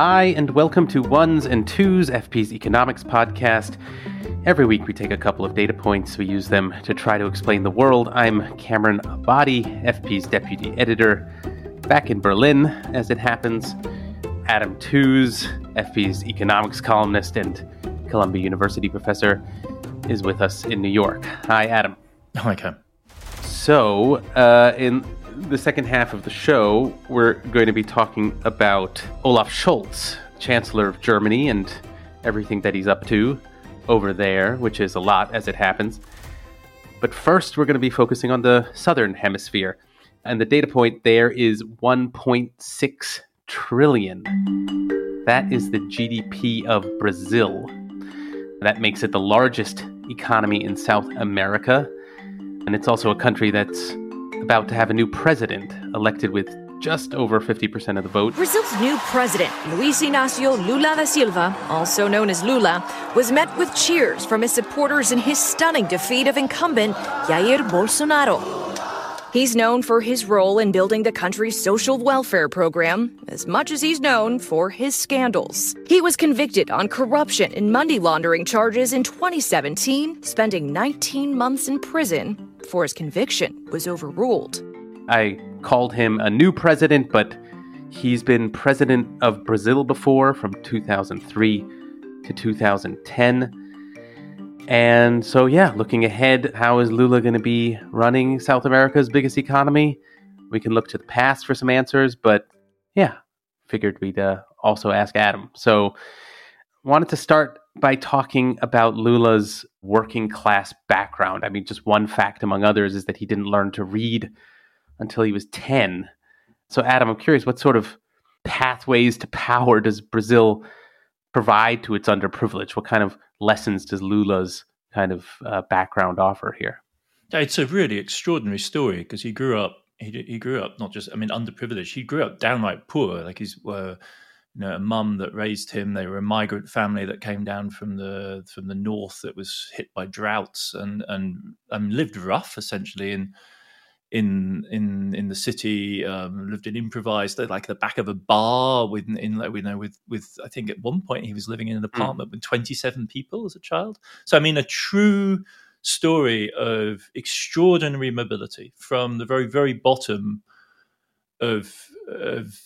Hi, and welcome to Ones and Tooze, FP's economics podcast. Every week we take a couple of data points, we use them to try to explain the world. I'm Cameron Abadi, FP's deputy editor, back in Berlin, as it happens. Adam Tooze, FP's economics columnist and Columbia University professor, is with us in New York. Hi, Adam. Hi, Cam. So, uh, in the second half of the show, we're going to be talking about Olaf Scholz, Chancellor of Germany, and everything that he's up to over there, which is a lot as it happens. But first, we're going to be focusing on the southern hemisphere. And the data point there is 1.6 trillion. That is the GDP of Brazil. That makes it the largest economy in South America. And it's also a country that's about to have a new president elected with just over 50% of the vote. Brazil's new president, Luiz Inácio Lula da Silva, also known as Lula, was met with cheers from his supporters in his stunning defeat of incumbent Jair Bolsonaro. He's known for his role in building the country's social welfare program, as much as he's known for his scandals. He was convicted on corruption and money laundering charges in 2017, spending 19 months in prison before his conviction was overruled. I called him a new president, but he's been president of Brazil before from 2003 to 2010. And so, yeah, looking ahead, how is Lula going to be running South America's biggest economy? We can look to the past for some answers, but yeah, figured we'd uh, also ask Adam. So, wanted to start by talking about Lula's working class background. I mean, just one fact among others is that he didn't learn to read until he was 10. So, Adam, I'm curious, what sort of pathways to power does Brazil provide to its underprivileged? What kind of lessons does Lula's kind of uh, background offer here? It's a really extraordinary story because he grew up. He, he grew up not just, I mean, underprivileged. He grew up downright poor. Like he's, uh, you know, a mum that raised him. They were a migrant family that came down from the from the north that was hit by droughts and and, and lived rough essentially in in in in the city. Um, lived in improvised like the back of a bar with in you know with with I think at one point he was living in an hmm. apartment mm. with twenty seven people as a child. So I mean a true story of extraordinary mobility from the very very bottom of of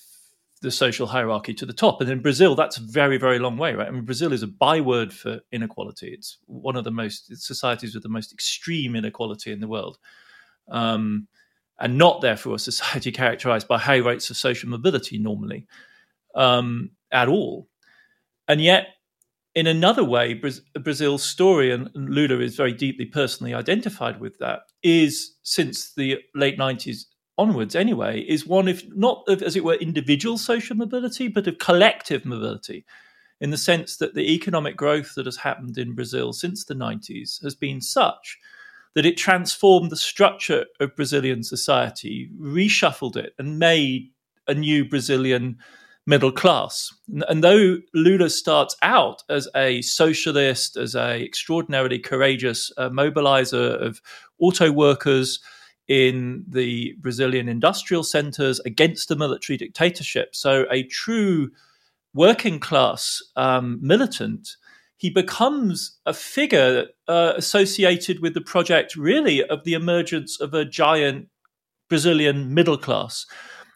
the social hierarchy to the top. And in Brazil, that's a very, very long way, right? I mean, Brazil is a byword for inequality. It's one of the most societies with the most extreme inequality in the world um, and not therefore a society characterized by high rates of social mobility normally um, at all. And yet, in another way, Brazil's story, and Lula is very deeply personally identified with that, is since the late 90s onwards anyway, is one of not of, as it were, individual social mobility, but of collective mobility, in the sense that the economic growth that has happened in Brazil since the 90s has been such that it transformed the structure of Brazilian society, reshuffled it, and made a new Brazilian middle class. And though Lula starts out as a socialist, as a extraordinarily courageous uh, mobilizer of auto workers in the Brazilian industrial centers against the military dictatorship, so a true working class um, militant, he becomes a figure uh, associated with the project, really, of the emergence of a giant Brazilian middle class.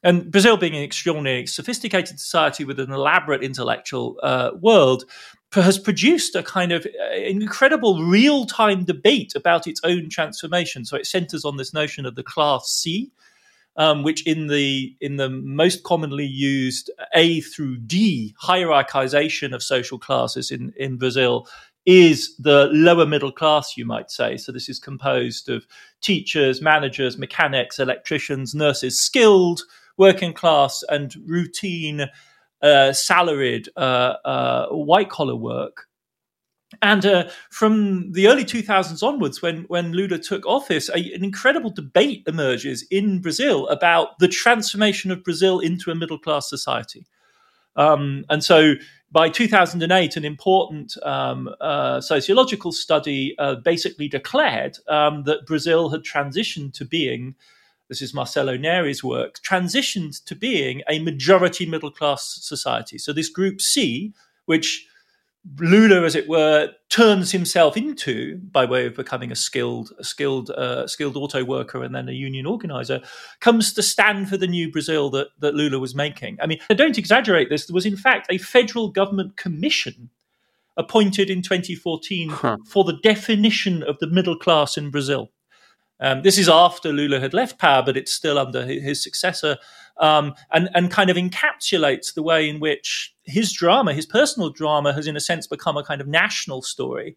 And Brazil, being an extraordinarily sophisticated society with an elaborate intellectual uh, world, has produced a kind of uh, incredible real time debate about its own transformation. So it centers on this notion of the class C, um, which in the in the most commonly used A through D hierarchization of social classes in in Brazil is the lower middle class, you might say. So this is composed of teachers, managers, mechanics, electricians, nurses, skilled working class and routine uh, salaried uh, uh, white collar work. And uh, from the early 2000s onwards, when, when Lula took office, a, an incredible debate emerges in Brazil about the transformation of Brazil into a middle class society. Um, and so by 2008, an important um, uh, sociological study uh, basically declared um, that Brazil had transitioned to being, this is Marcelo Neri's work, transitioned to being a majority middle class society. So this group C, which Lula, as it were, turns himself into by way of becoming a skilled, a skilled, uh, skilled auto worker and then a union organizer, comes to stand for the new Brazil that that Lula was making. I mean, I don't exaggerate this. There was in fact a federal government commission appointed in 2014 huh. for the definition of the middle class in Brazil. Um, this is after Lula had left power, but it's still under his successor, um, and and kind of encapsulates the way in which his drama, his personal drama, has in a sense become a kind of national story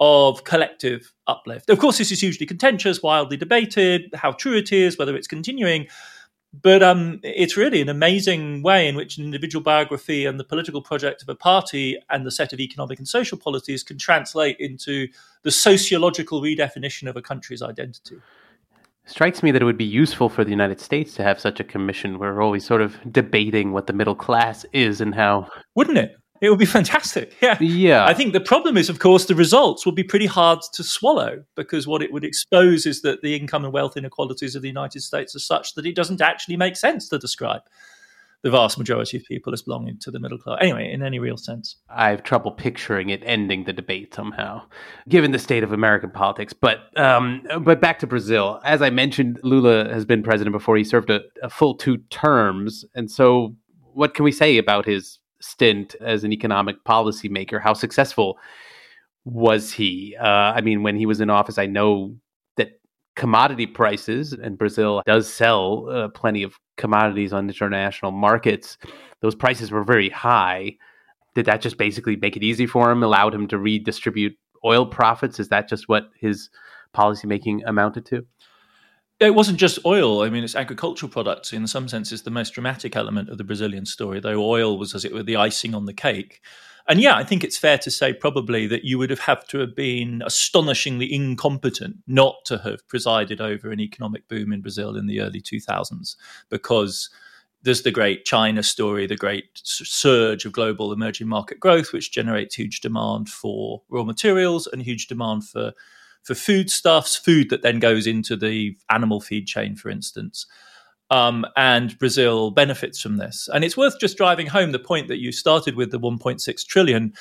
of collective uplift. Of course, this is hugely contentious, wildly debated, how true it is, whether it's continuing. But um, it's really an amazing way in which an individual biography and the political project of a party and the set of economic and social policies can translate into the sociological redefinition of a country's identity. Strikes me that it would be useful for the United States to have such a commission. We're always sort of debating what the middle class is and how. Wouldn't it? It would be fantastic. Yeah. Yeah. I think the problem is, of course, the results will be pretty hard to swallow because what it would expose is that the income and wealth inequalities of the United States are such that it doesn't actually make sense to describe the vast majority of people as belonging to the middle class. Anyway, in any real sense. I have trouble picturing it ending the debate somehow, given the state of American politics. But um, but back to Brazil. As I mentioned, Lula has been president before. He served a, a full two terms. And so what can we say about his stint as an economic policymaker. How successful was he? Uh, I mean, when he was in office, I know that commodity prices, and Brazil does sell uh, plenty of commodities on international markets, those prices were very high. Did that just basically make it easy for him, allowed him to redistribute oil profits? Is that just what his policymaking amounted to? it wasn't just oil. I mean, it's agricultural products. In some sense, is the most dramatic element of the Brazilian story. Though oil was, as it were, the icing on the cake. And yeah, I think it's fair to say probably that you would have had to have been astonishingly incompetent not to have presided over an economic boom in Brazil in the early 2000s, because there's the great China story, the great surge of global emerging market growth, which generates huge demand for raw materials and huge demand for for foodstuffs, food that then goes into the animal feed chain, for instance. Um, and Brazil benefits from this. And it's worth just driving home the point that you started with the 1.6 trillion.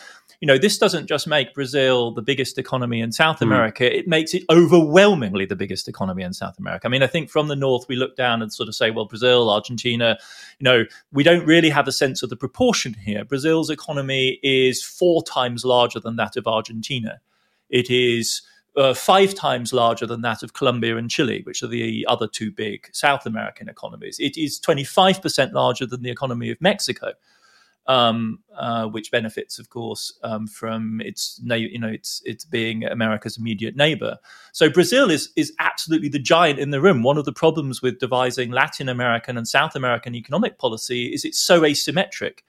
You know, this doesn't just make Brazil the biggest economy in South mm. America, it makes it overwhelmingly the biggest economy in South America. I mean, I think from the north, we look down and sort of say, well, Brazil, Argentina, you know, we don't really have a sense of the proportion here. Brazil's economy is four times larger than that of Argentina. It is uh, five times larger than that of Colombia and Chile, which are the other two big South American economies. It is 25% larger than the economy of Mexico, um, uh, which benefits, of course, um, from its you know its its being America's immediate neighbor. So Brazil is is absolutely the giant in the room. One of the problems with devising Latin American and South American economic policy is it's so asymmetric.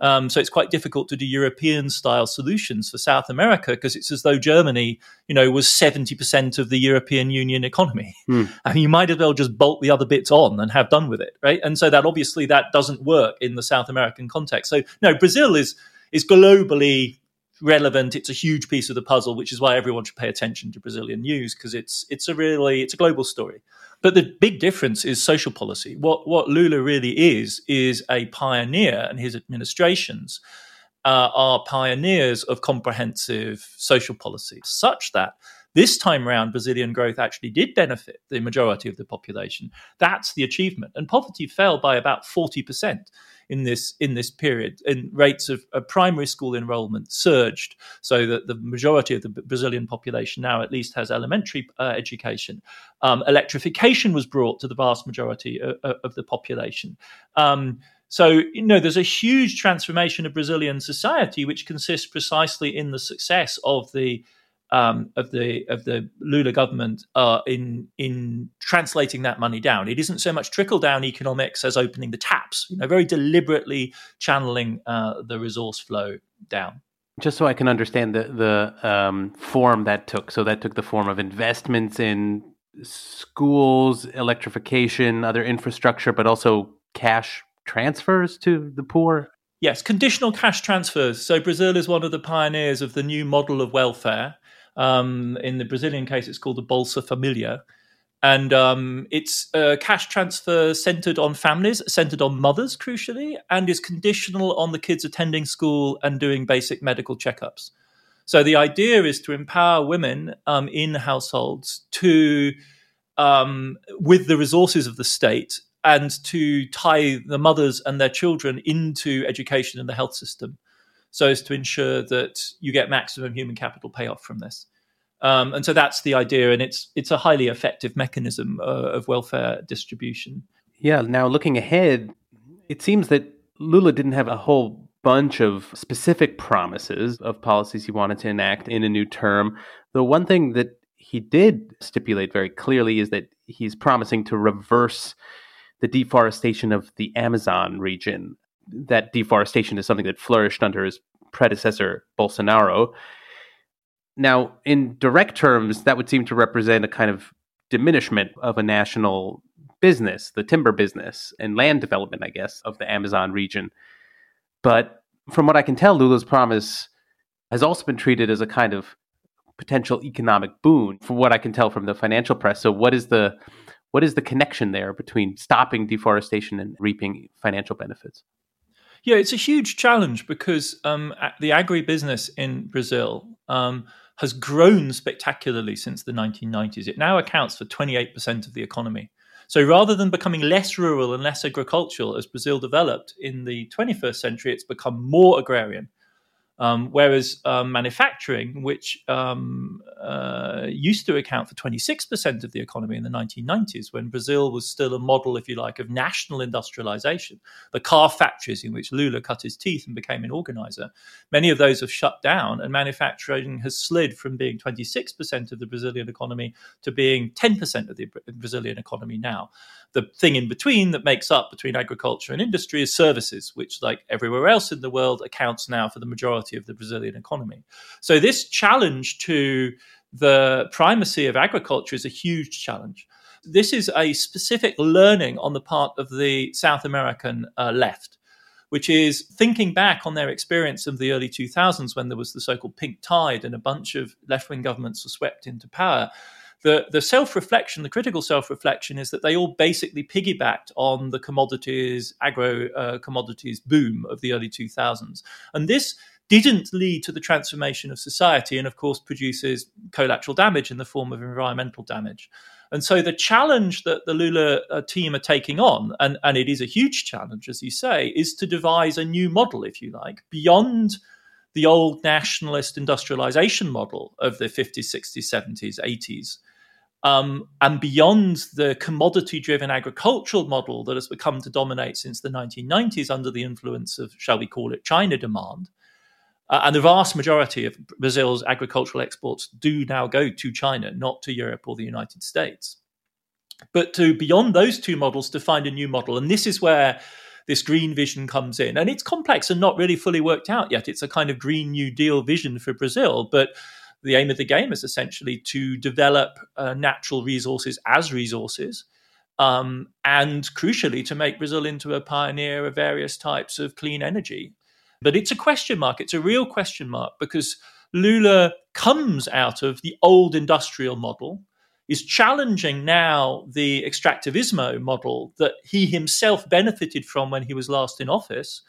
Um, so it's quite difficult to do European style solutions for South America because it's as though Germany, you know, was 70% of the European Union economy. Hmm. And you might as well just bolt the other bits on and have done with it, right? And so that obviously that doesn't work in the South American context. So no, Brazil is is globally relevant. It's a huge piece of the puzzle, which is why everyone should pay attention to Brazilian news because it's it's a really it's a global story. But the big difference is social policy. What what Lula really is is a pioneer, and his administrations uh, are pioneers of comprehensive social policy, such that This time around, Brazilian growth actually did benefit the majority of the population. That's the achievement. And poverty fell by about 40% in this in this period. And rates of, of primary school enrollment surged, so that the majority of the Brazilian population now at least has elementary uh, education. Um, electrification was brought to the vast majority of, of the population. Um, so, you know, there's a huge transformation of Brazilian society, which consists precisely in the success of the um, of the of the Lula government uh, in in translating that money down. It isn't so much trickle down economics as opening the taps. You know, very deliberately channeling uh, the resource flow down. Just so I can understand the the um, form that took. So that took the form of investments in schools, electrification, other infrastructure, but also cash transfers to the poor. Yes, conditional cash transfers. So Brazil is one of the pioneers of the new model of welfare um, in the Brazilian case, it's called the Bolsa Familia. And um, it's a cash transfer centered on families, centered on mothers, crucially, and is conditional on the kids attending school and doing basic medical checkups. So the idea is to empower women um, in households to, um, with the resources of the state, and to tie the mothers and their children into education and the health system so as to ensure that you get maximum human capital payoff from this. Um, and so that's the idea, and it's it's a highly effective mechanism uh, of welfare distribution. Yeah. Now looking ahead, it seems that Lula didn't have a whole bunch of specific promises of policies he wanted to enact in a new term. The one thing that he did stipulate very clearly is that he's promising to reverse the deforestation of the Amazon region that deforestation is something that flourished under his predecessor, Bolsonaro. Now, in direct terms, that would seem to represent a kind of diminishment of a national business, the timber business and land development, I guess, of the Amazon region. But from what I can tell, Lula's promise has also been treated as a kind of potential economic boon, from what I can tell from the financial press. So, what is the what is the connection there between stopping deforestation and reaping financial benefits? Yeah, it's a huge challenge because um, the agribusiness in Brazil um, has grown spectacularly since the 1990s. It now accounts for 28% of the economy. So rather than becoming less rural and less agricultural as Brazil developed in the 21st century, it's become more agrarian. Um, whereas um, manufacturing, which um, uh, used to account for 26% of the economy in the 1990s, when Brazil was still a model, if you like, of national industrialization, the car factories in which Lula cut his teeth and became an organizer, many of those have shut down, and manufacturing has slid from being 26% of the Brazilian economy to being 10% of the Brazilian economy now the thing in between that makes up between agriculture and industry is services, which, like everywhere else in the world, accounts now for the majority of the Brazilian economy. So, this challenge to the primacy of agriculture is a huge challenge. This is a specific learning on the part of the South American uh, left, which is thinking back on their experience of the early 2000s when there was the so called pink tide and a bunch of left wing governments were swept into power the the self reflection, the critical self reflection, is that they all basically piggybacked on the commodities, agro uh, commodities boom of the early 2000s, and this didn't lead to the transformation of society, and of course produces collateral damage in the form of environmental damage. And so the challenge that the Lula uh, team are taking on, and, and it is a huge challenge, as you say, is to devise a new model, if you like, beyond the old nationalist industrialization model of the 50s, 60s, 70s, 80s, um, and beyond the commodity driven agricultural model that has become to dominate since the 1990s under the influence of, shall we call it, China demand. Uh, and the vast majority of Brazil's agricultural exports do now go to China, not to Europe or the United States. But to beyond those two models, to find a new model. And this is where this green vision comes in. And it's complex and not really fully worked out yet. It's a kind of Green New Deal vision for Brazil. But the aim of the game is essentially to develop uh, natural resources as resources. Um, and crucially, to make Brazil into a pioneer of various types of clean energy. But it's a question mark. It's a real question mark because Lula comes out of the old industrial model, is challenging now the extractivismo model that he himself benefited from when he was last in office.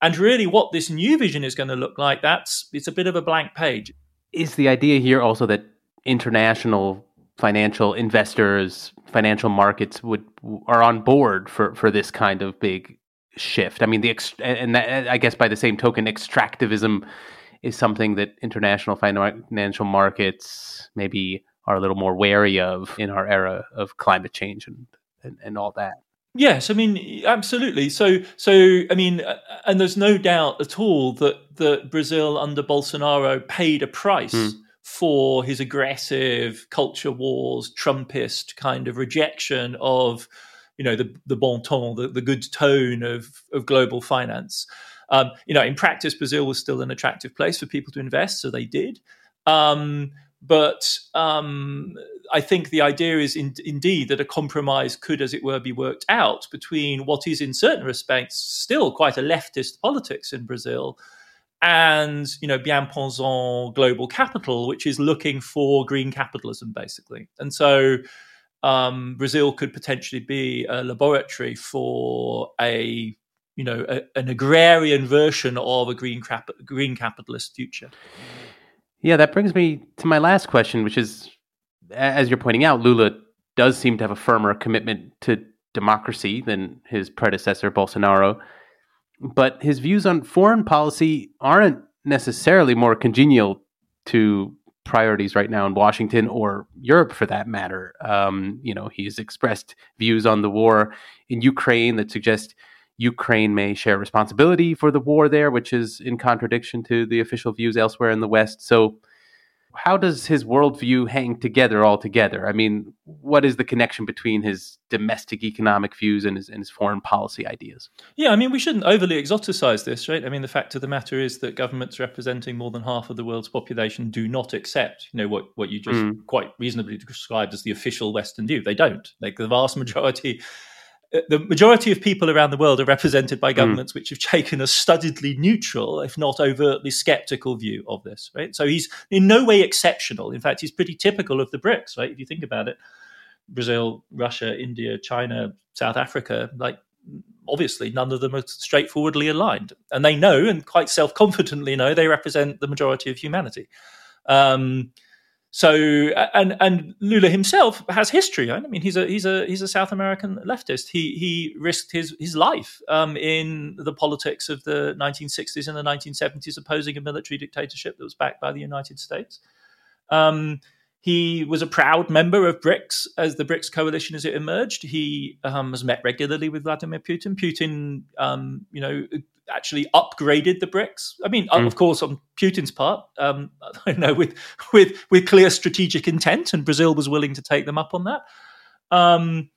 And really, what this new vision is going to look like, that's it's a bit of a blank page is the idea here also that international financial investors, financial markets would are on board for for this kind of big shift. I mean, the and that, I guess by the same token, extractivism is something that international financial markets maybe are a little more wary of in our era of climate change and and, and all that. Yes, I mean absolutely. So, so I mean, and there's no doubt at all that that Brazil under Bolsonaro paid a price. Mm for his aggressive culture wars, Trumpist kind of rejection of, you know, the, the bon ton, the, the good tone of, of global finance. Um, you know, in practice, Brazil was still an attractive place for people to invest, so they did. Um, but um, I think the idea is in, indeed that a compromise could, as it were, be worked out between what is, in certain respects, still quite a leftist politics in Brazil and you know bien-pensant global capital which is looking for green capitalism basically. And so um, brazil could potentially be a laboratory for a you know a, an agrarian version of a green cap- green capitalist future. Yeah that brings me to my last question which is as you're pointing out lula does seem to have a firmer commitment to democracy than his predecessor bolsonaro but his views on foreign policy aren't necessarily more congenial to priorities right now in Washington or Europe for that matter. Um, you know, he's expressed views on the war in Ukraine that suggest Ukraine may share responsibility for the war there, which is in contradiction to the official views elsewhere in the West. So how does his worldview hang together altogether? I mean, what is the connection between his domestic economic views and his, and his foreign policy ideas? Yeah, I mean, we shouldn't overly exoticize this, right? I mean, the fact of the matter is that governments representing more than half of the world's population do not accept, you know, what, what you just mm. quite reasonably described as the official Western view. They don't. Like the vast majority the majority of people around the world are represented by hmm. governments mm. which have taken a studiedly neutral, if not overtly skeptical view of this, right? So he's in no way exceptional. In fact, he's pretty typical of the BRICS, right? If you think about it, Brazil, Russia, India, China, South Africa, like obviously none of them are straightforwardly aligned. And they know, and quite self confidently know, they represent the majority of humanity. Um, so and and Lula himself has history. Right? I mean, he's a he's a he's a South American leftist. He he risked his his life um, in the politics of the 1960s and the 1970s, opposing a military dictatorship that was backed by the United States. Um, he was a proud member of BRICS as the BRICS coalition as it emerged. He um, has met regularly with Vladimir Putin. Putin, um, you know, actually upgraded the BRICS. I mean, mm. of course, on Putin's part, um, I know with with with clear strategic intent, and Brazil was willing to take them up on that. Um,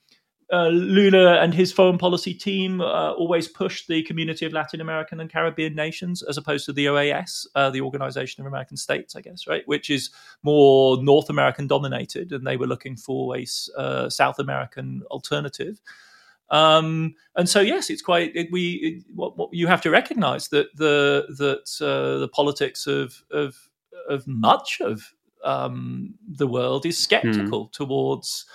uh, Lula and his foreign policy team uh, always pushed the community of Latin American and Caribbean nations as opposed to the OAS, uh, the Organization of American States, I guess, right, which is more North American dominated, and they were looking for a uh, South American alternative. Um, and so, yes, it's quite. It, we it, what, what, you have to recognise that the that uh, the politics of of of much of um, the world is sceptical mm. towards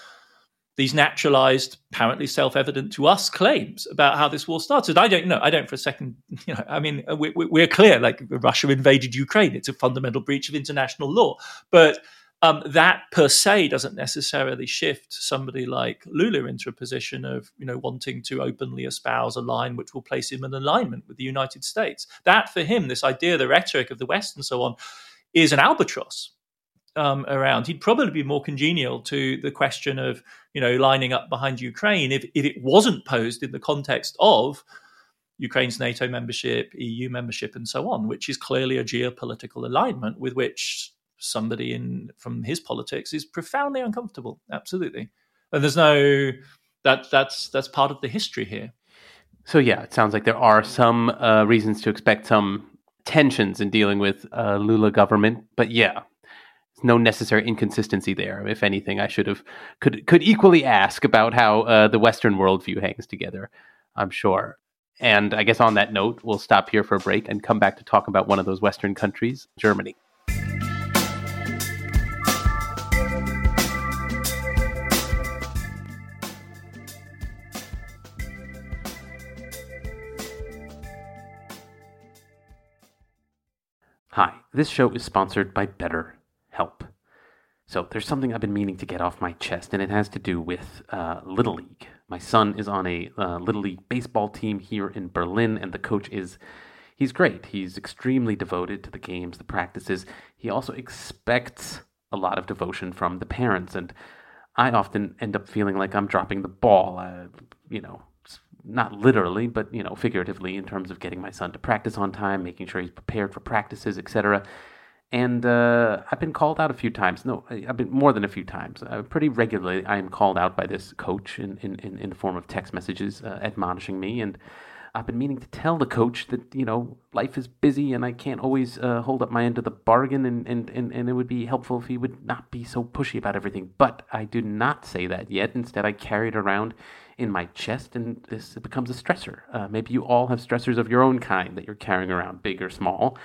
these naturalized, apparently self-evident to us claims about how this war started. I don't know. I don't for a second. You know, I mean, we, we're clear. Like Russia invaded Ukraine. It's a fundamental breach of international law. But um, that per se doesn't necessarily shift somebody like Lula into a position of you know wanting to openly espouse a line which will place him in alignment with the United States. That for him, this idea, the rhetoric of the West and so on, is an albatross um, around. He'd probably be more congenial to the question of you know lining up behind Ukraine if if it wasn't posed in the context of Ukraine's NATO membership, EU membership, and so on, which is clearly a geopolitical alignment with which somebody in from his politics is profoundly uncomfortable. Absolutely, and there's no that that's that's part of the history here. So yeah, it sounds like there are some uh, reasons to expect some tensions in dealing with uh, Lula government, but yeah, there's no necessary inconsistency there. If anything, I should have could could equally ask about how uh, the Western worldview hangs together. I'm sure. And I guess on that note, we'll stop here for a break and come back to talk about one of those Western countries, Germany. Hi, this show is sponsored by BetterHelp. So there's something I've been meaning to get off my chest, and it has to do with uh, Little League. My son is on a uh, Little League baseball team here in Berlin, and the coach is. He's great. He's extremely devoted to the games, the practices. He also expects a lot of devotion from the parents, and I often end up feeling like I'm dropping the ball. Uh, you know, not literally, but you know, figuratively in terms of getting my son to practice on time, making sure he's prepared for practices, etc. And uh, I've been called out a few times. No, I've been more than a few times. Uh, pretty regularly, I am called out by this coach in in, in, the form of text messages uh, admonishing me and I've been meaning to tell the coach that, you know, life is busy and I can't always uh, hold up my end of the bargain and, and, and, and it would be helpful if he would not be so pushy about everything. But I do not say that yet. Instead, I carry it around in my chest and this becomes a stressor. Uh, maybe you all have stressors of your own kind that you're carrying around, big or small.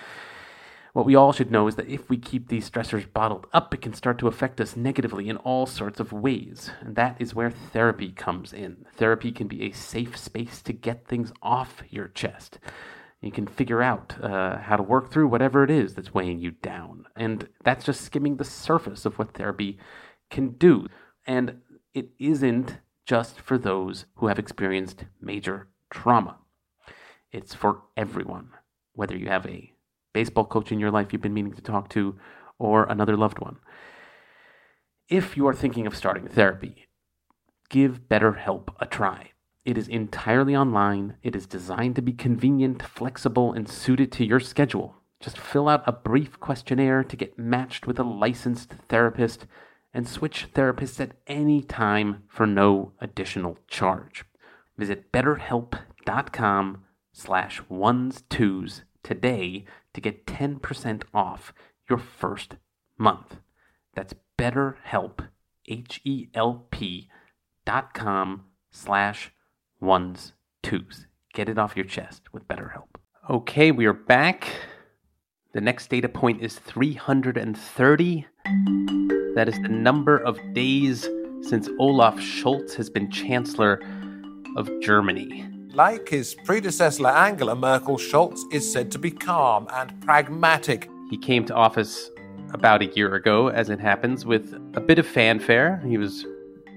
What we all should know is that if we keep these stressors bottled up, it can start to affect us negatively in all sorts of ways. And that is where therapy comes in. Therapy can be a safe space to get things off your chest. You can figure out uh, how to work through whatever it is that's weighing you down. And that's just skimming the surface of what therapy can do. And it isn't just for those who have experienced major trauma, it's for everyone, whether you have a baseball coach in your life you've been meaning to talk to, or another loved one. If you are thinking of starting therapy, give BetterHelp a try. It is entirely online. It is designed to be convenient, flexible, and suited to your schedule. Just fill out a brief questionnaire to get matched with a licensed therapist and switch therapists at any time for no additional charge. Visit betterhelp.com slash ones twos today to get 10% off your first month. That's betterhelp, H-E-L-P dot com slash ones twos. Get it off your chest with BetterHelp. Okay, we are back. The next data point is 330. That is the number of days since Olaf Scholz has been Chancellor of Germany. Like his predecessor Angela Merkel, Scholz is said to be calm and pragmatic. He came to office about a year ago, as it happens, with a bit of fanfare. He was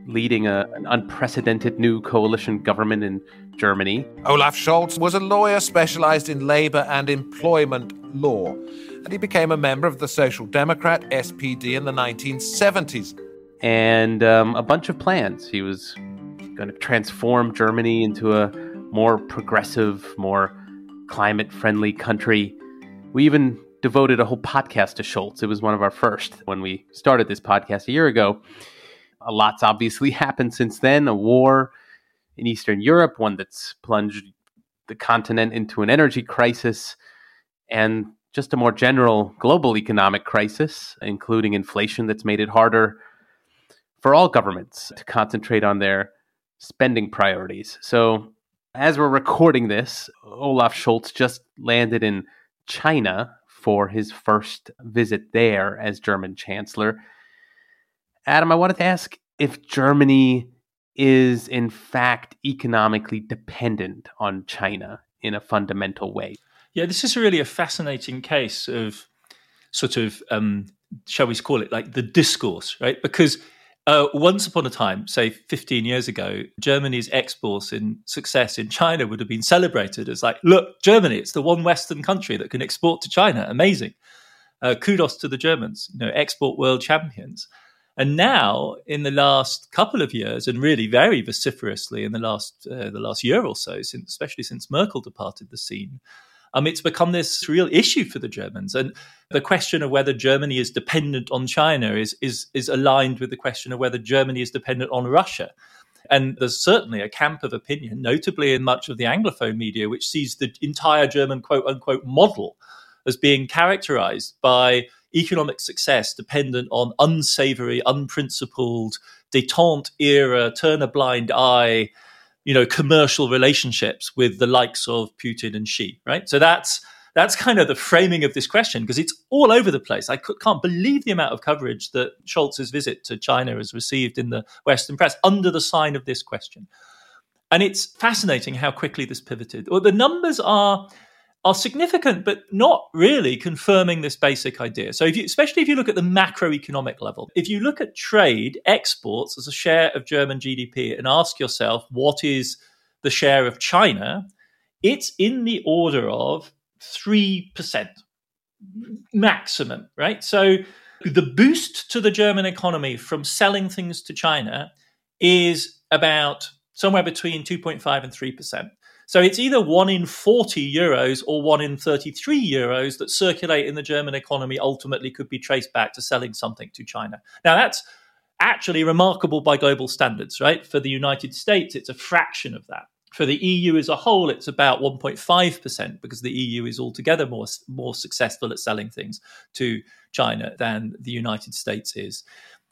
leading a, an unprecedented new coalition government in Germany. Olaf Scholz was a lawyer specialized in labor and employment law, and he became a member of the Social Democrat SPD in the 1970s. And um, a bunch of plans. He was going to transform Germany into a more progressive, more climate friendly country. We even devoted a whole podcast to Scholz. It was one of our first when we started this podcast a year ago. A lot's obviously happened since then. A war in Eastern Europe, one that's plunged the continent into an energy crisis, and just a more general global economic crisis, including inflation that's made it harder for all governments to concentrate on their spending priorities. So as we're recording this, Olaf Scholz just landed in China for his first visit there as German Chancellor. Adam, I wanted to ask if Germany is in fact economically dependent on China in a fundamental way. Yeah, this is really a fascinating case of sort of, um, shall we call it like the discourse, right? Because uh, once upon a time, say 15 years ago, Germany's exports in success in China would have been celebrated as like, look, Germany, it's the one Western country that can export to China. Amazing. Uh, kudos to the Germans, you know, export world champions. And now, in the last couple of years, and really very vociferously in the last uh, the last year or so, since, especially since Merkel departed the scene, um, it's become this real issue for the Germans. And the question of whether Germany is dependent on China is, is, is aligned with the question of whether Germany is dependent on Russia. And there's certainly a camp of opinion, notably in much of the Anglophone media, which sees the entire German quote unquote model as being characterized by economic success dependent on unsavory, unprincipled, detente era, turn a blind eye you know, commercial relationships with the likes of Putin and Xi, right? So that's that's kind of the framing of this question because it's all over the place. I can't believe the amount of coverage that Scholz's visit to China has received in the Western press under the sign of this question. And it's fascinating how quickly this pivoted. Well, the numbers are are significant, but not really confirming this basic idea. So, if you, especially if you look at the macroeconomic level, if you look at trade exports as a share of German GDP and ask yourself what is the share of China, it's in the order of 3% maximum, right? So, the boost to the German economy from selling things to China is about somewhere between 2.5 and 3%. So it's either one in 40 euros or one in 33 euros that circulate in the German economy ultimately could be traced back to selling something to China. Now, that's actually remarkable by global standards, right? For the United States, it's a fraction of that. For the EU as a whole, it's about 1.5% because the EU is altogether more, more successful at selling things to China than the United States is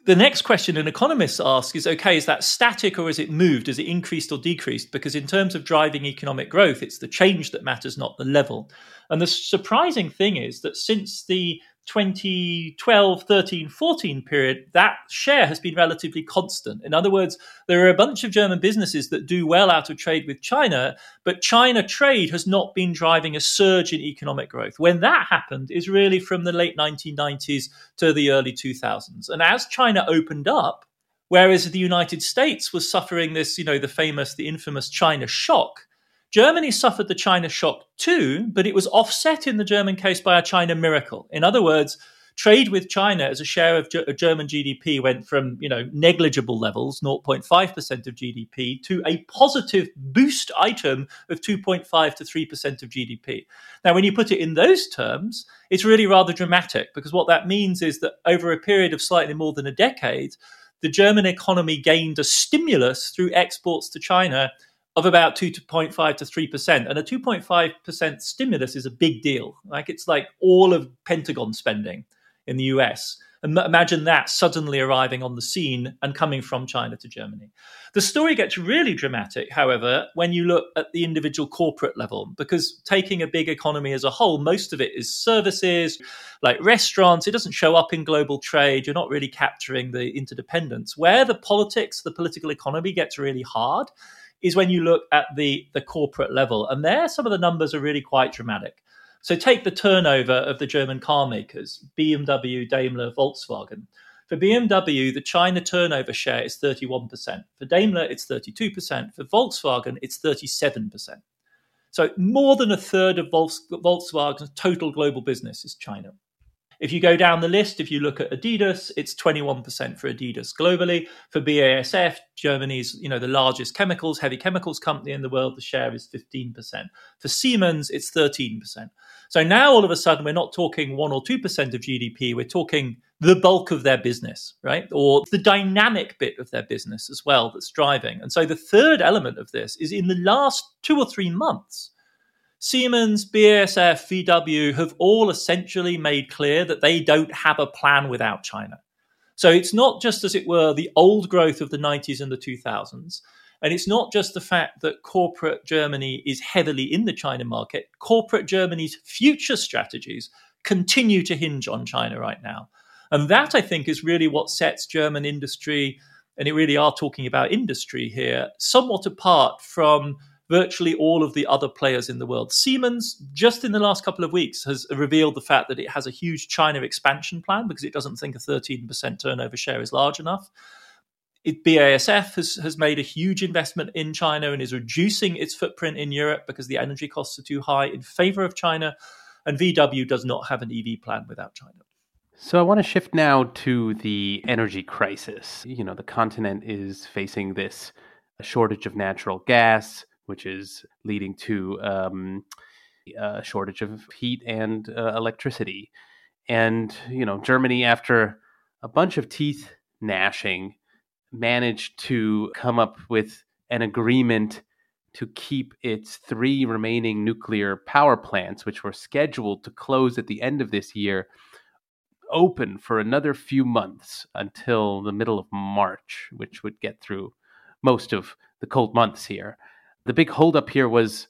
the next question an economist asks is okay, is that static or is it moved? Is it increased or decreased? Because in terms of driving economic growth, it's the change that matters, not the level. And the surprising thing is that since the 2012, 13, 14 period, that share has been relatively constant. In other words, there are a bunch of German businesses that do well out of trade with China, but China trade has not been driving a surge in economic growth. When that happened is really from the late 1990s to the early 2000s. And as China opened up, whereas the United States was suffering this, you know, the famous, the infamous China shock, Germany suffered the China shock too, but it was offset in the German case by a China miracle. In other words, trade with China as a share of G- German GDP went from you know negligible levels, 0.5% of GDP, to a positive boost item of 2.5 to 3% of GDP. Now, when you put it in those terms, it's really rather dramatic because what that means is that over a period of slightly more than a decade, the German economy gained a stimulus through exports to China of about 2.5 to 3%. And a 2.5% stimulus is a big deal. Like it's like all of Pentagon spending in the US. Imagine that suddenly arriving on the scene and coming from China to Germany. The story gets really dramatic, however, when you look at the individual corporate level, because taking a big economy as a whole, most of it is services like restaurants. It doesn't show up in global trade. You're not really capturing the interdependence. Where the politics, the political economy gets really hard is when you look at the, the corporate level. And there, some of the numbers are really quite dramatic. So take the turnover of the German car makers, BMW, Daimler, Volkswagen. For BMW, the China turnover share is 31%. For Daimler, it's 32%. For Volkswagen, it's 37%. So more than a third of Volkswagen's total global business is China. If you go down the list, if you look at Adidas, it's 21% for Adidas globally. For BASF, Germany's you know the largest chemicals, heavy chemicals company in the world, the share is 15%. For Siemens, it's 13%. So now all of a sudden we're not talking 1 or 2% of GDP, we're talking the bulk of their business, right? Or the dynamic bit of their business as well that's driving. And so the third element of this is in the last 2 or 3 months Siemens, BASF, VW have all essentially made clear that they don't have a plan without China. So it's not just, as it were, the old growth of the 90s and the 2000s. And it's not just the fact that corporate Germany is heavily in the China market. Corporate Germany's future strategies continue to hinge on China right now. And that, I think, is really what sets German industry, and it really are talking about industry here, somewhat apart from virtually all of the other players in the world. Siemens, just in the last couple of weeks, has revealed the fact that it has a huge China expansion plan because it doesn't think a 13% turnover share is large enough. It, BASF has, has made a huge investment in China and is reducing its footprint in Europe because the energy costs are too high in favor of China. And VW does not have an EV plan without China. So I want to shift now to the energy crisis. You know, the continent is facing this shortage of natural gas which is leading to um, a shortage of heat and uh, electricity. And, you know, Germany, after a bunch of teeth gnashing, managed to come up with an agreement to keep its three remaining nuclear power plants, which were scheduled to close at the end of this year, open for another few months until the middle of March, which would get through most of the cold months here. The big holdup here was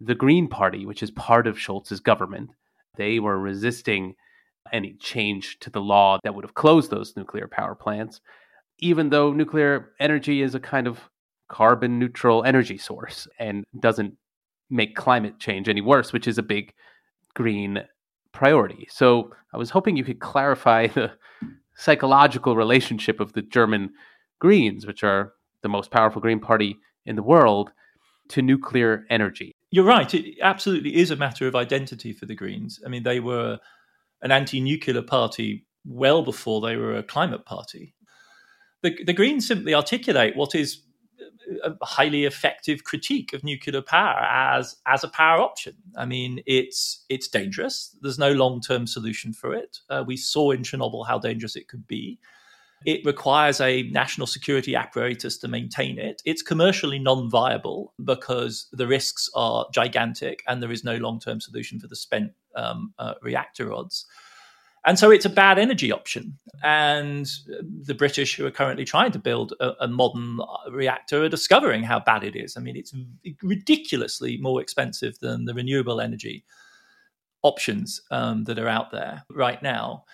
the Green Party, which is part of Scholz's government. They were resisting any change to the law that would have closed those nuclear power plants, even though nuclear energy is a kind of carbon neutral energy source and doesn't make climate change any worse, which is a big green priority. So I was hoping you could clarify the psychological relationship of the German Greens, which are the most powerful Green Party in the world, to nuclear energy. You're right. It absolutely is a matter of identity for the Greens. I mean, they were an anti nuclear party well before they were a climate party. The, the Greens simply articulate what is a highly effective critique of nuclear power as as a power option. I mean, it's it's dangerous. There's no long term solution for it. Uh, we saw in Chernobyl how dangerous it could be. It requires a national security apparatus to maintain it. It's commercially non viable because the risks are gigantic and there is no long term solution for the spent um, uh, reactor rods. And so it's a bad energy option. And the British, who are currently trying to build a, a, modern reactor, are discovering how bad it is. I mean, it's ridiculously more expensive than the renewable energy options um, that are out there right now.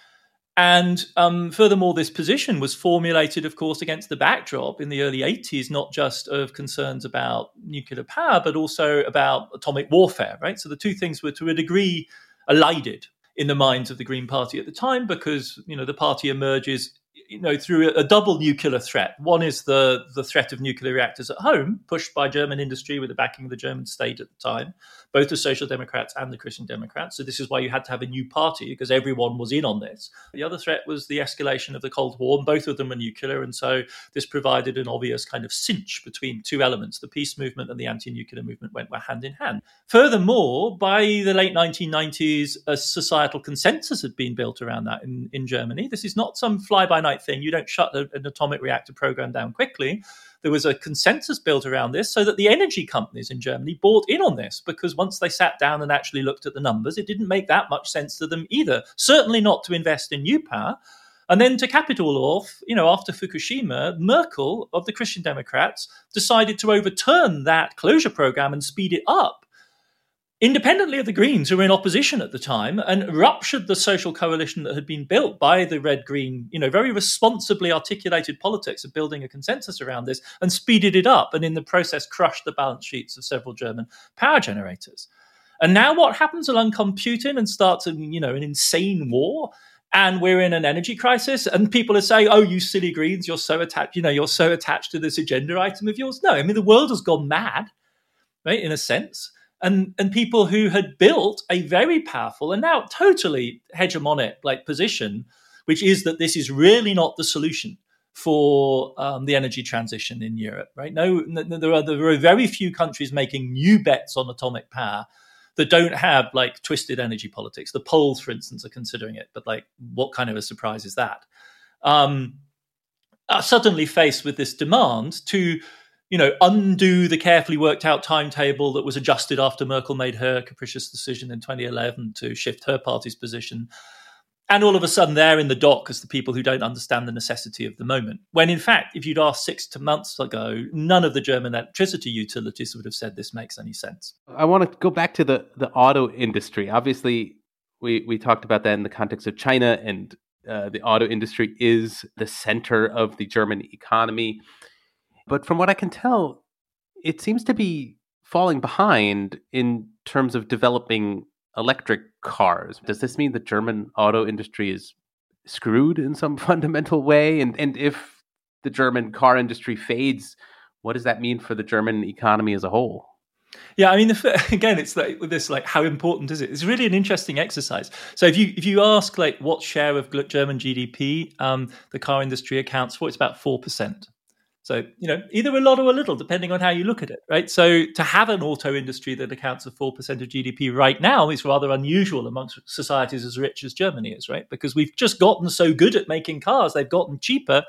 And um, furthermore, this position was formulated, of course, against the backdrop in the early 80s, not just of concerns about nuclear power, but also about atomic warfare, right? So the two things were to a degree elided in the minds of the Green Party at the time because, you know, the party emerges you know, through a, double nuclear threat. One is the the threat of nuclear reactors at home, pushed by German industry with the backing of the German state at the time, both the Social Democrats and the Christian Democrats. So this is why you had to have a new party because everyone was in on this. The other threat was the escalation of the Cold War, and both of them were nuclear, and so this provided an obvious kind of cinch between two elements. The peace movement and the anti-nuclear movement went hand in hand. Furthermore, by the late 1990s, a societal consensus had been built around that in, in Germany. This is not some fly-by-night thing. You don't shut an atomic reactor program down quickly. There was a consensus built around this so that the energy companies in Germany bought in on this because once they sat down and actually looked at the numbers, it didn't make that much sense to them either. Certainly not to invest in new power. And then to cap it all off, you know, after Fukushima, Merkel of the Christian Democrats decided to overturn that closure program and speed it up independently of the Greens, who were in opposition at the time, and ruptured the social coalition that had been built by the Red Green, you know, very responsibly articulated politics of building a consensus around this and speeded it up, and in the process crushed the balance sheets of several German power generators. And now what happens along Putin and starts, a, you know, an insane war? and we're in an energy crisis and people are saying oh you silly greens you're so attached you know you're so attached to this agenda item of yours no i mean the world has gone mad right in a sense and and people who had built a very powerful and now totally hegemonic like position, which is that this is really not the solution for um, the energy transition in Europe. Right? No, no, there are there are very few countries making new bets on atomic power that don't have like twisted energy politics. The Poles, for instance, are considering it, but like, what kind of a surprise is that? Um, are suddenly faced with this demand to you know, undo the carefully worked out timetable that was adjusted after Merkel made her capricious decision in 2011 to shift her party's position. And all of a sudden, they're in the dock as the people who don't understand the necessity of the moment. When in fact, if you'd asked six to months ago, none of the German electricity utilities would have said this makes any sense. I want to go back to the, the auto industry. Obviously, we, we talked about that in the context of China, and uh, the auto industry is the center of the German economy. But from what I can tell, it seems to be falling behind in terms of developing electric cars. Does this mean the German auto industry is screwed in some fundamental way? And and if the German car industry fades, what does that mean for the German economy as a whole? Yeah, I mean, the, again, it's like this, like, how important is it? It's really an interesting exercise. So, if you if you ask, like, what share of German GDP um, the car industry accounts for, it's about four percent. So, you know, either a lot or a little, depending on how you look at it, right? So, to have an auto industry that accounts for 4% of GDP right now is rather unusual amongst societies as rich as Germany is, right? Because we've just gotten so good at making cars, they've gotten cheaper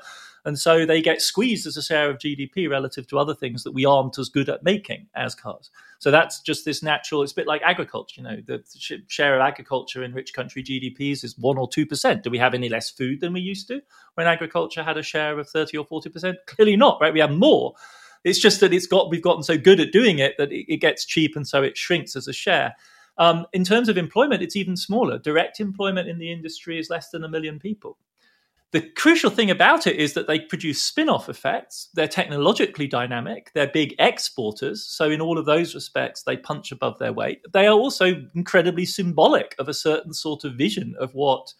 and so they get squeezed as a share of GDP relative to other things that we aren't as good at making as cars. So that's just this natural. It's a bit like agriculture. You know, the share of agriculture in rich country GDPs is one or two percent. Do we have any less food than we used to when agriculture had a share of thirty or forty percent? Clearly not. Right? We have more. It's just that it's got we've gotten so good at doing it that it, it gets cheap, and so it shrinks as a share. Um, in terms of employment, it's even smaller. Direct employment in the industry is less than a million people. The crucial thing about it is that they produce spin off effects. They're technologically dynamic. They're big exporters. So, in all of those respects, they punch above their weight. They are also incredibly symbolic of a certain sort of vision of what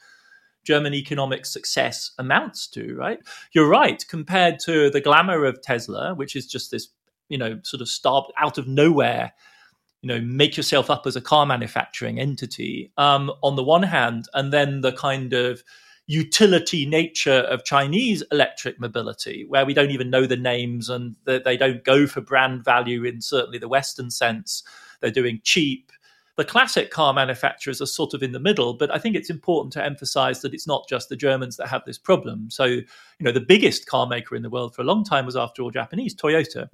German economic success amounts to, right? You're right, compared to the glamour of Tesla, which is just this, you know, sort of start out of nowhere you know make yourself up as a car manufacturing entity um, on the one hand and then the kind of utility nature of Chinese electric mobility, where we don't even know the names and they don't go for brand value in certainly the Western sense. They're doing cheap. The classic car manufacturers are sort of in the middle, but I think it's important to emphasize that it's not just the Germans that have this problem. So, you know, the biggest car maker in the world for a long time was, after all, Japanese, Toyota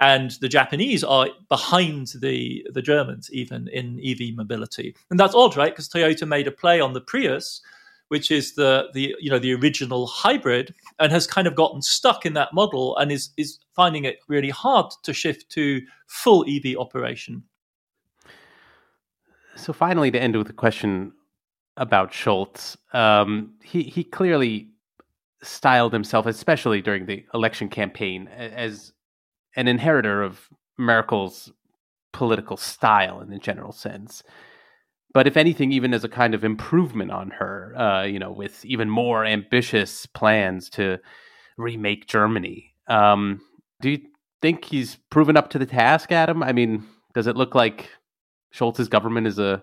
and the Japanese are behind the the Germans even in EV mobility, and that's odd, right? Because Toyota made a play on the Prius, which is the the you know the original hybrid, and has kind of gotten stuck in that model and is is finding it really hard to shift to full EV operation. So finally, to end with a question about Scholz, um, he he clearly styled himself, especially during the election campaign, as an inheritor of Merkel's political style in the general sense but if anything, even as a kind of improvement on her, uh, you know, with even more ambitious plans to remake Germany. Um, do you think he's proven up to the task, Adam? I mean, does it look like Scholz's government is a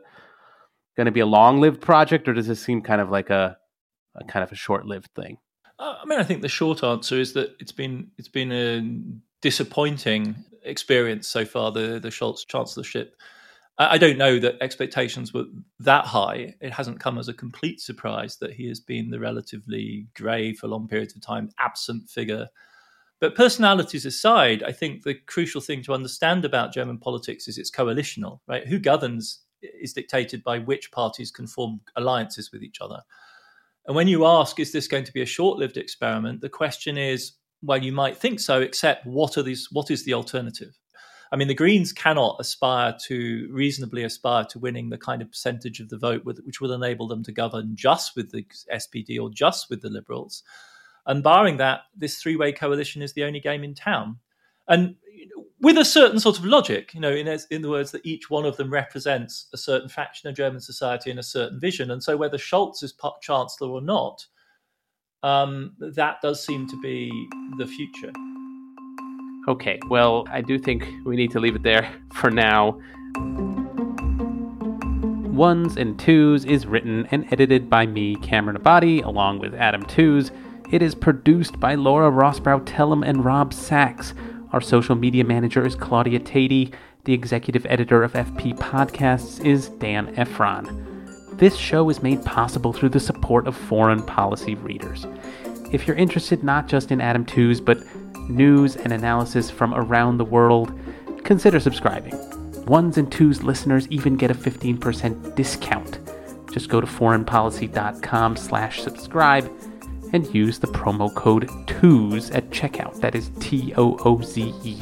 going to be a long-lived project, or does it seem kind of like a, a kind of a short-lived thing? Uh, I mean, I think the short answer is that it's been it's been a disappointing experience so far. The the Scholz chancellorship I don't know that expectations were that high. It hasn't come as a complete surprise that he has been the relatively grey for long periods of time, absent figure. But personalities aside, I think the crucial thing to understand about German politics is it's coalitional, right? Who governs is dictated by which parties can form alliances with each other. And when you ask, is this going to be a short-lived experiment? The question is, well, you might think so, except what are these? What is the alternative? I mean, the Greens cannot aspire to reasonably aspire to winning the kind of percentage of the vote with, which will enable them to govern just with the SPD or just with the Liberals. And barring that, this three way coalition is the only game in town. And with a certain sort of logic, you know, in, in the words that each one of them represents a certain faction of German society and a certain vision. And so whether Scholz is chancellor or not, um, that does seem to be the future. Okay, well, I do think we need to leave it there for now. Ones and Tooze is written and edited by me, Cameron Abadi, along with Adam Tooze. It is produced by Laura Rosbrow Telem and Rob Sachs. Our social media manager is Claudia Tatey. The executive editor of FP Podcasts is Dan Ephron. This show is made possible through the support of foreign policy readers. If you're interested not just in Adam Tooze, but news and analysis from around the world, consider subscribing. Ones and Tooze listeners even get a 15% discount. Just go to foreignpolicy.com slash subscribe and use the promo code TOOZE at checkout. That is T O O Z E.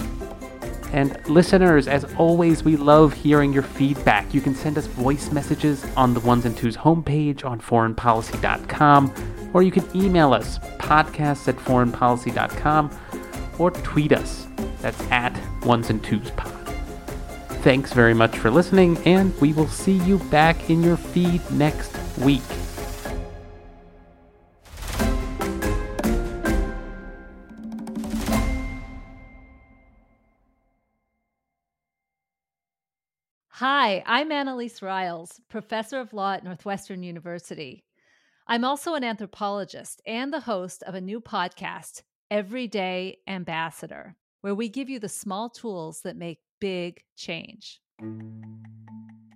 And listeners, as always, we love hearing your feedback. You can send us voice messages on the Ones and Tooze homepage on foreignpolicy.com, or you can email us podcasts at foreignpolicy.com or tweet us. That's at Ones and Tooze Pod. Thanks very much for listening, and we will see you back in your feed next week. Hi, I'm Annelise Riles, professor of law at Northwestern University. I'm also an anthropologist and the host of a new podcast Everyday Ambassador, where we give you the small tools that make big change.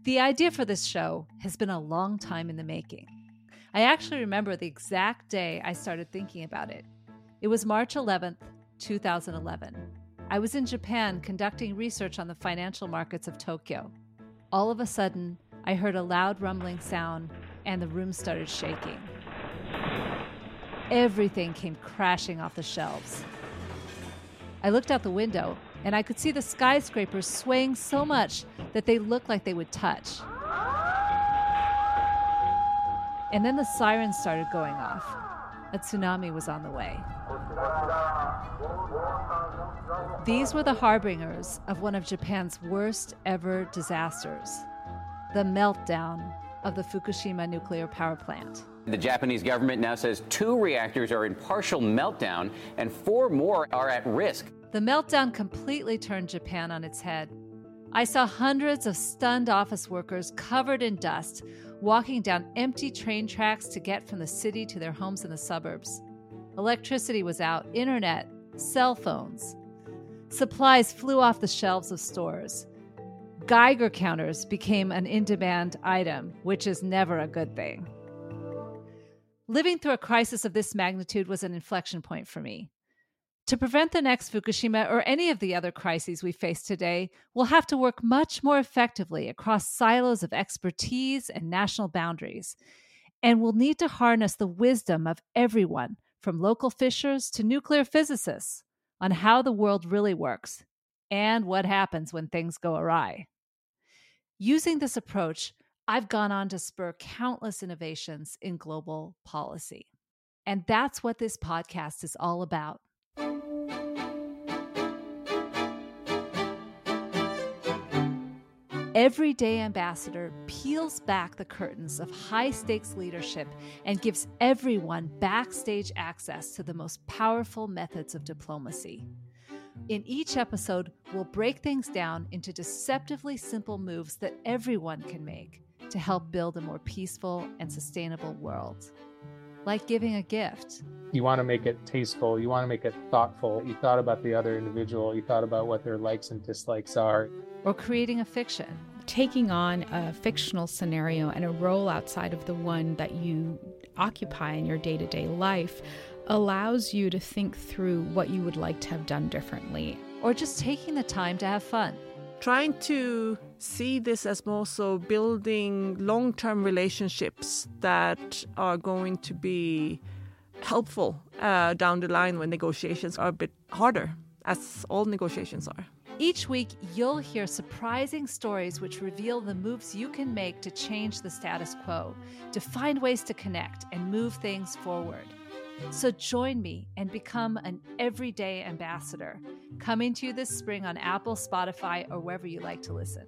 The idea for this show has been a long time in the making. I actually remember the exact day I started thinking about it. It was March 11th, 2011. I was in Japan conducting research on the financial markets of Tokyo. All of a sudden, I heard a loud rumbling sound and the room started shaking. Everything came crashing off the shelves. I looked out the window and I could see the skyscrapers swaying so much that they looked like they would touch. And then the sirens started going off. a tsunami was on the way. These were the harbingers of one of Japan's worst ever disasters the meltdown of the Fukushima nuclear power plant. The Japanese government now says two reactors are in partial meltdown and four more are at risk. The meltdown completely turned Japan on its head. I saw hundreds of stunned office workers covered in dust walking down empty train tracks to get from the city to their homes in the suburbs. Electricity was out, internet, cell phones. Supplies flew off the shelves of stores. Geiger counters became an in demand item, which is never a good thing. Living through a crisis of this magnitude was an inflection point for me. To prevent the next Fukushima or any of the other crises we face today, we'll have to work much more effectively across silos of expertise and national boundaries. And we'll need to harness the wisdom of everyone, from local fishers to nuclear physicists, on how the world really works and what happens when things go awry. Using this approach, I've gone on to spur countless innovations in global policy. And that's what this podcast is all about. Everyday Ambassador peels back the curtains of high stakes leadership and gives everyone backstage access to the most powerful methods of diplomacy. In each episode, we'll break things down into deceptively simple moves that everyone can make to help build a more peaceful and sustainable world. Like giving a gift. You want to make it tasteful, you want to make it thoughtful. You thought about the other individual, you thought about what their likes and dislikes are. Or creating a fiction. Taking on a fictional scenario and a role outside of the one that you occupy in your day to day life allows you to think through what you would like to have done differently. Or just taking the time to have fun. Trying to see this as more so building long term relationships that are going to be helpful uh, down the line when negotiations are a bit harder, as all negotiations are. Each week, you'll hear surprising stories which reveal the moves you can make to change the status quo, to find ways to connect and move things forward. So join me and become an everyday ambassador, coming to you this spring on Apple, Spotify, or wherever you like to listen.